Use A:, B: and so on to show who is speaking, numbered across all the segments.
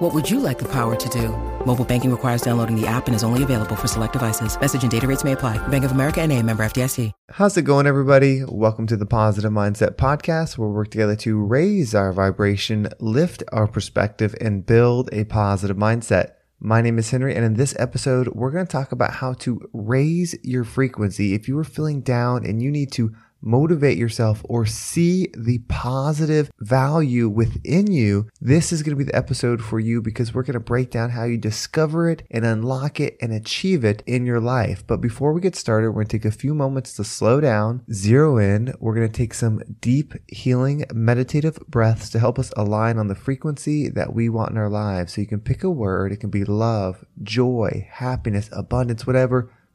A: What would you like the power to do? Mobile banking requires downloading the app and is only available for select devices. Message and data rates may apply. Bank of America and a member FDIC.
B: How's it going, everybody? Welcome to the Positive Mindset Podcast, where we work together to raise our vibration, lift our perspective, and build a positive mindset. My name is Henry, and in this episode, we're going to talk about how to raise your frequency. If you are feeling down and you need to motivate yourself or see the positive value within you, this is going to be the episode for you because we're going to break down how you discover it and unlock it and achieve it in your life. But before we get started, we're going to take a few moments to slow down, zero in. We're going to take some deep, healing, meditative breaths to help us align on the frequency that we want in our lives. So you can pick a word. It can be love, joy, happiness, abundance, whatever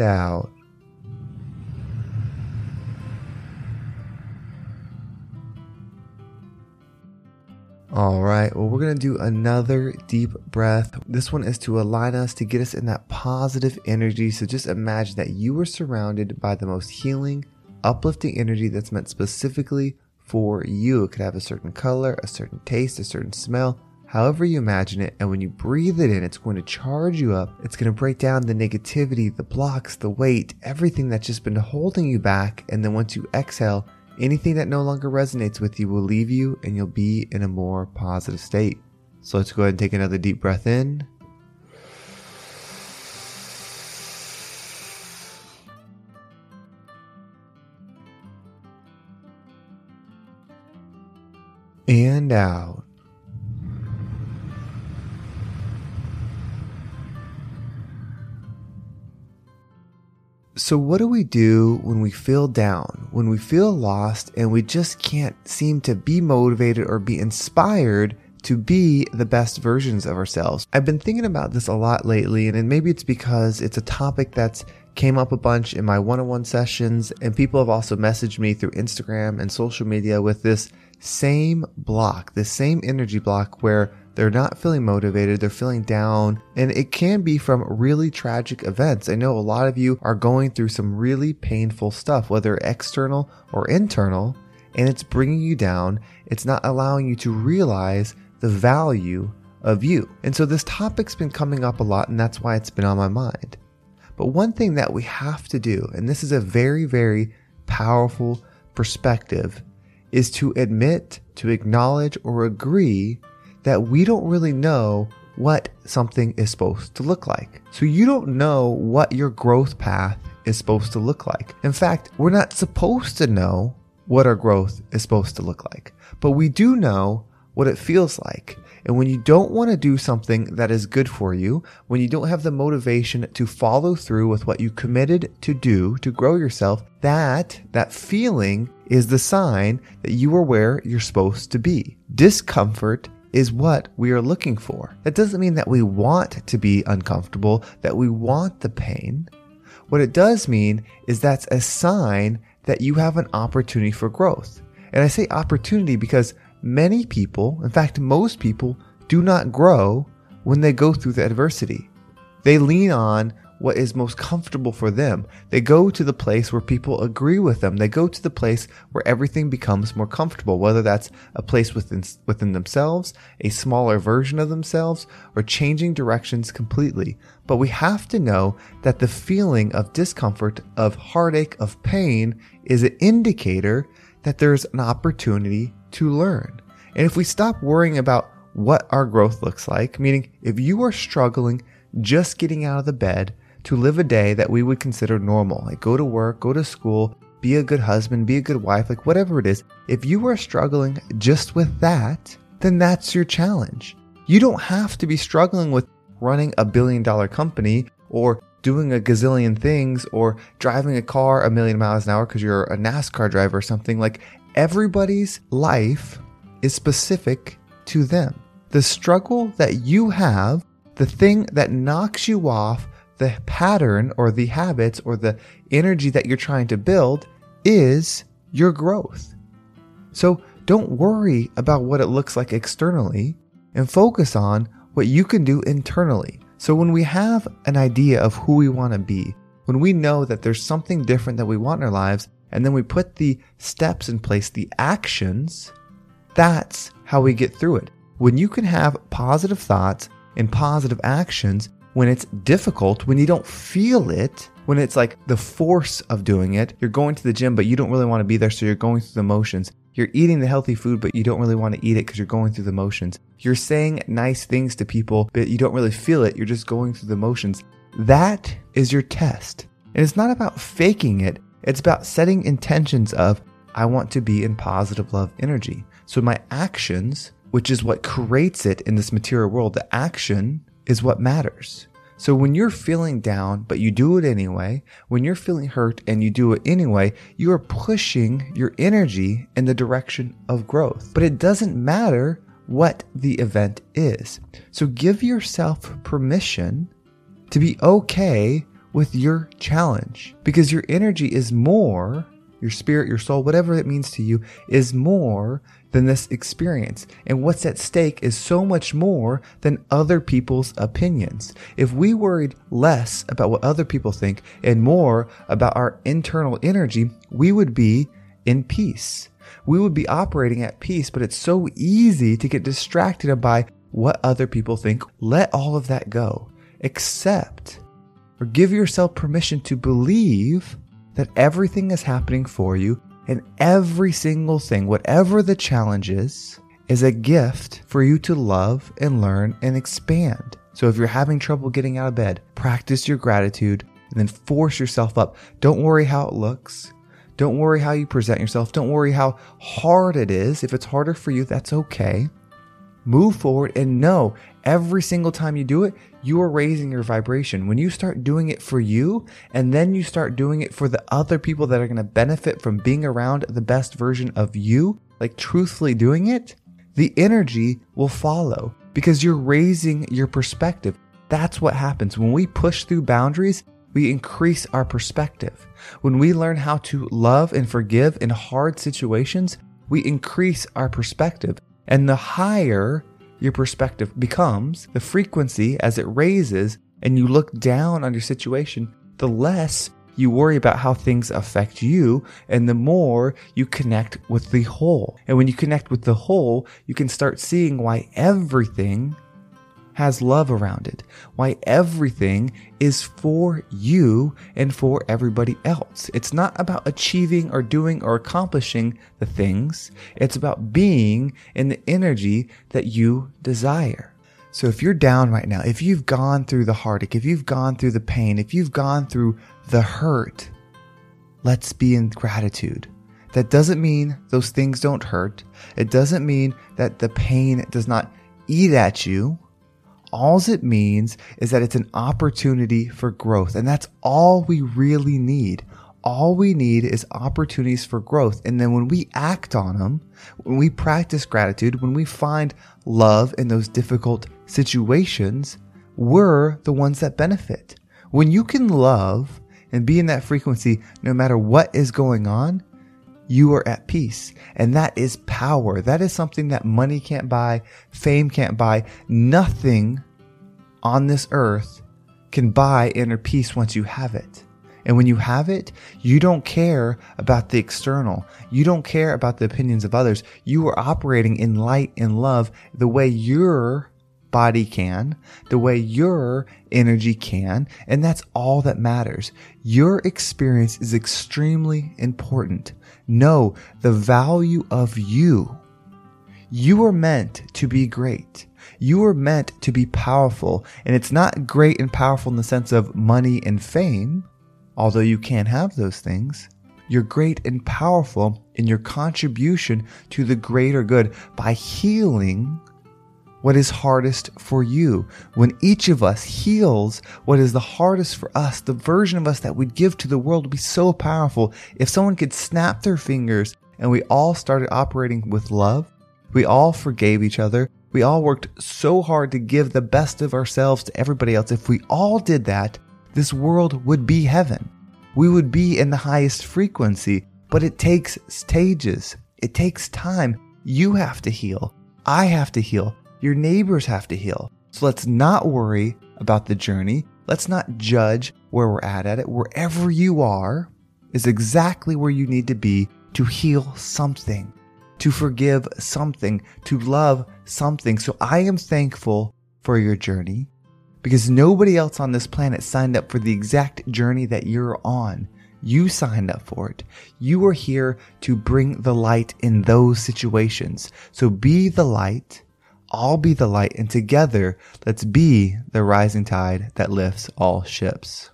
B: Out. All right, well, we're going to do another deep breath. This one is to align us to get us in that positive energy. So just imagine that you are surrounded by the most healing, uplifting energy that's meant specifically for you. It could have a certain color, a certain taste, a certain smell, however you imagine it. And when you breathe it in, it's going to charge you up. It's going to break down the negativity, the blocks, the weight, everything that's just been holding you back. And then once you exhale, anything that no longer resonates with you will leave you and you'll be in a more positive state. So let's go ahead and take another deep breath in. And out. So, what do we do when we feel down, when we feel lost, and we just can't seem to be motivated or be inspired to be the best versions of ourselves? I've been thinking about this a lot lately, and maybe it's because it's a topic that's came up a bunch in my one-on-one sessions, and people have also messaged me through Instagram and social media with this same block, this same energy block where they're not feeling motivated, they're feeling down, and it can be from really tragic events. I know a lot of you are going through some really painful stuff, whether external or internal, and it's bringing you down. It's not allowing you to realize the value of you. And so this topic's been coming up a lot, and that's why it's been on my mind. But one thing that we have to do, and this is a very, very powerful perspective, is to admit, to acknowledge, or agree that we don't really know what something is supposed to look like. So you don't know what your growth path is supposed to look like. In fact, we're not supposed to know what our growth is supposed to look like, but we do know what it feels like. And when you don't want to do something that is good for you, when you don't have the motivation to follow through with what you committed to do to grow yourself, that, that feeling is the sign that you are where you're supposed to be. Discomfort is what we are looking for. That doesn't mean that we want to be uncomfortable, that we want the pain. What it does mean is that's a sign that you have an opportunity for growth. And I say opportunity because many people, in fact, most people, do not grow when they go through the adversity. They lean on what is most comfortable for them. They go to the place where people agree with them. They go to the place where everything becomes more comfortable, whether that's a place within, within themselves, a smaller version of themselves, or changing directions completely. But we have to know that the feeling of discomfort, of heartache, of pain is an indicator that there's an opportunity to learn. And if we stop worrying about what our growth looks like, meaning if you are struggling just getting out of the bed, to live a day that we would consider normal, like go to work, go to school, be a good husband, be a good wife, like whatever it is, if you are struggling just with that, then that's your challenge. You don't have to be struggling with running a billion dollar company or doing a gazillion things or driving a car a million miles an hour because you're a NASCAR driver or something. Like everybody's life is specific to them. The struggle that you have, the thing that knocks you off the pattern or the habits or the energy that you're trying to build is your growth. So don't worry about what it looks like externally and focus on what you can do internally. So when we have an idea of who we want to be, when we know that there's something different that we want in our lives, and then we put the steps in place, the actions, that's how we get through it. When you can have positive thoughts and positive actions, when it's difficult, when you don't feel it, when it's like the force of doing it, you're going to the gym, but you don't really want to be there, so you're going through the motions. You're eating the healthy food, but you don't really want to eat it because you're going through the motions. You're saying nice things to people, but you don't really feel it. You're just going through the motions. That is your test. And it's not about faking it. It's about setting intentions of, I want to be in positive love energy. So my actions, which is what creates it in this material world, the action is what matters. So when you're feeling down, but you do it anyway, when you're feeling hurt and you do it anyway, you are pushing your energy in the direction of growth. But it doesn't matter what the event is. So give yourself permission to be okay with your challenge because your energy is more, your spirit, your soul, whatever it means to you, is more than this experience. And what's at stake is so much more than other people's opinions. If we worried less about what other people think and more about our internal energy, we would be in peace. We would be operating at peace, but it's so easy to get distracted by what other people think. Let all of that go. Accept or give yourself permission to believe that everything is happening for you and every single thing, whatever the challenge is, is a gift for you to love and learn and expand. So if you're having trouble getting out of bed, practice your gratitude and then force yourself up. Don't worry how it looks. Don't worry how you present yourself. Don't worry how hard it is. If it's harder for you, that's okay. Move forward and know every single time you do it, you are raising your vibration. When you start doing it for you and then you start doing it for the other people that are going to benefit from being around the best version of you, like truthfully doing it, the energy will follow because you're raising your perspective. That's what happens. When we push through boundaries, we increase our perspective. When we learn how to love and forgive in hard situations, we increase our perspective. And the higher your perspective becomes, the frequency as it raises and you look down on your situation, the less you worry about how things affect you and the more you connect with the whole. And when you connect with the whole, you can start seeing why everything has love around it, why everything is for you and for everybody else. It's not about achieving or doing or accomplishing the things, it's about being in the energy that you desire. So if you're down right now, if you've gone through the heartache, if you've gone through the pain, if you've gone through the hurt, let's be in gratitude. That doesn't mean those things don't hurt. It doesn't mean that the pain does not eat at you. All it means is that it's an opportunity for growth. And that's all we really need. All we need is opportunities for growth. And then when we act on them, when we practice gratitude, when we find love in those difficult situations, we're the ones that benefit. When you can love and be in that frequency, no matter what is going on, you are at peace. And that is power. That is something that money can't buy, fame can't buy. Nothing on this earth can buy inner peace once you have it. And when you have it, you don't care about the external. You don't care about the opinions of others. You are operating in light and love the way your body can, the way your energy can, and that's all that matters. Your experience is extremely important. Know the value of you. You are meant to be great. You are meant to be powerful, and it's not great and powerful in the sense of money and fame, although you can have those things. You're great and powerful in your contribution to the greater good by healing what is hardest for you. When each of us heals what is the hardest for us, the version of us that we'd give to the world would be so powerful. If someone could snap their fingers and we all started operating with love, we all forgave each other, we all worked so hard to give the best of ourselves to everybody else. If we all did that, this world would be heaven. We would be in the highest frequency, but it takes stages. It takes time. You have to heal. I have to heal. Your neighbors have to heal. So let's not worry about the journey. Let's not judge where we're at at it. Wherever you are is exactly where you need to be to heal something, to forgive something, to love something. So I am thankful for your journey because nobody else on this planet signed up for the exact journey that you're on. You signed up for it. You are here to bring the light in those situations. So be the light all be the light, and together let's be the rising tide that lifts all ships.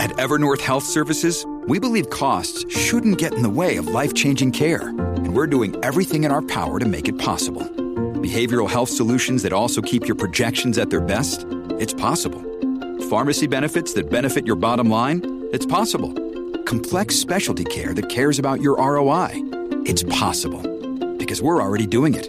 C: At Evernorth Health Services, we believe costs shouldn't get in the way of life changing care, and we're doing everything in our power to make it possible. Behavioral health solutions that also keep your projections at their best? It's possible. Pharmacy benefits that benefit your bottom line? It's possible. Complex specialty care that cares about your ROI? It's possible. Because we're already doing it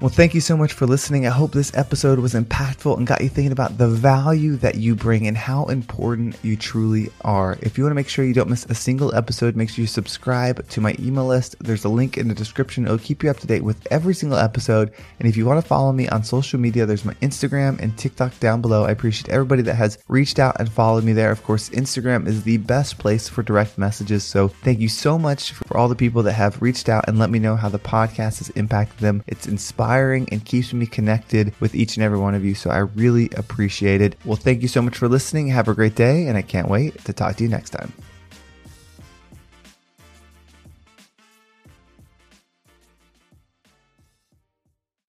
B: Well, thank you so much for listening. I hope this episode was impactful and got you thinking about the value that you bring and how important you truly are. If you want to make sure you don't miss a single episode, make sure you subscribe to my email list. There's a link in the description. It'll keep you up to date with every single episode. And if you want to follow me on social media, there's my Instagram and TikTok down below. I appreciate everybody that has reached out and followed me there. Of course, Instagram is the best place for direct messages. So thank you so much for all the people that have reached out and let me know how the podcast has impacted them. It's inspiring inspiring and keeps me connected with each and every one of you. So I really appreciate it. Well, thank you so much for listening. Have a great day, and I can't wait to talk to you next time.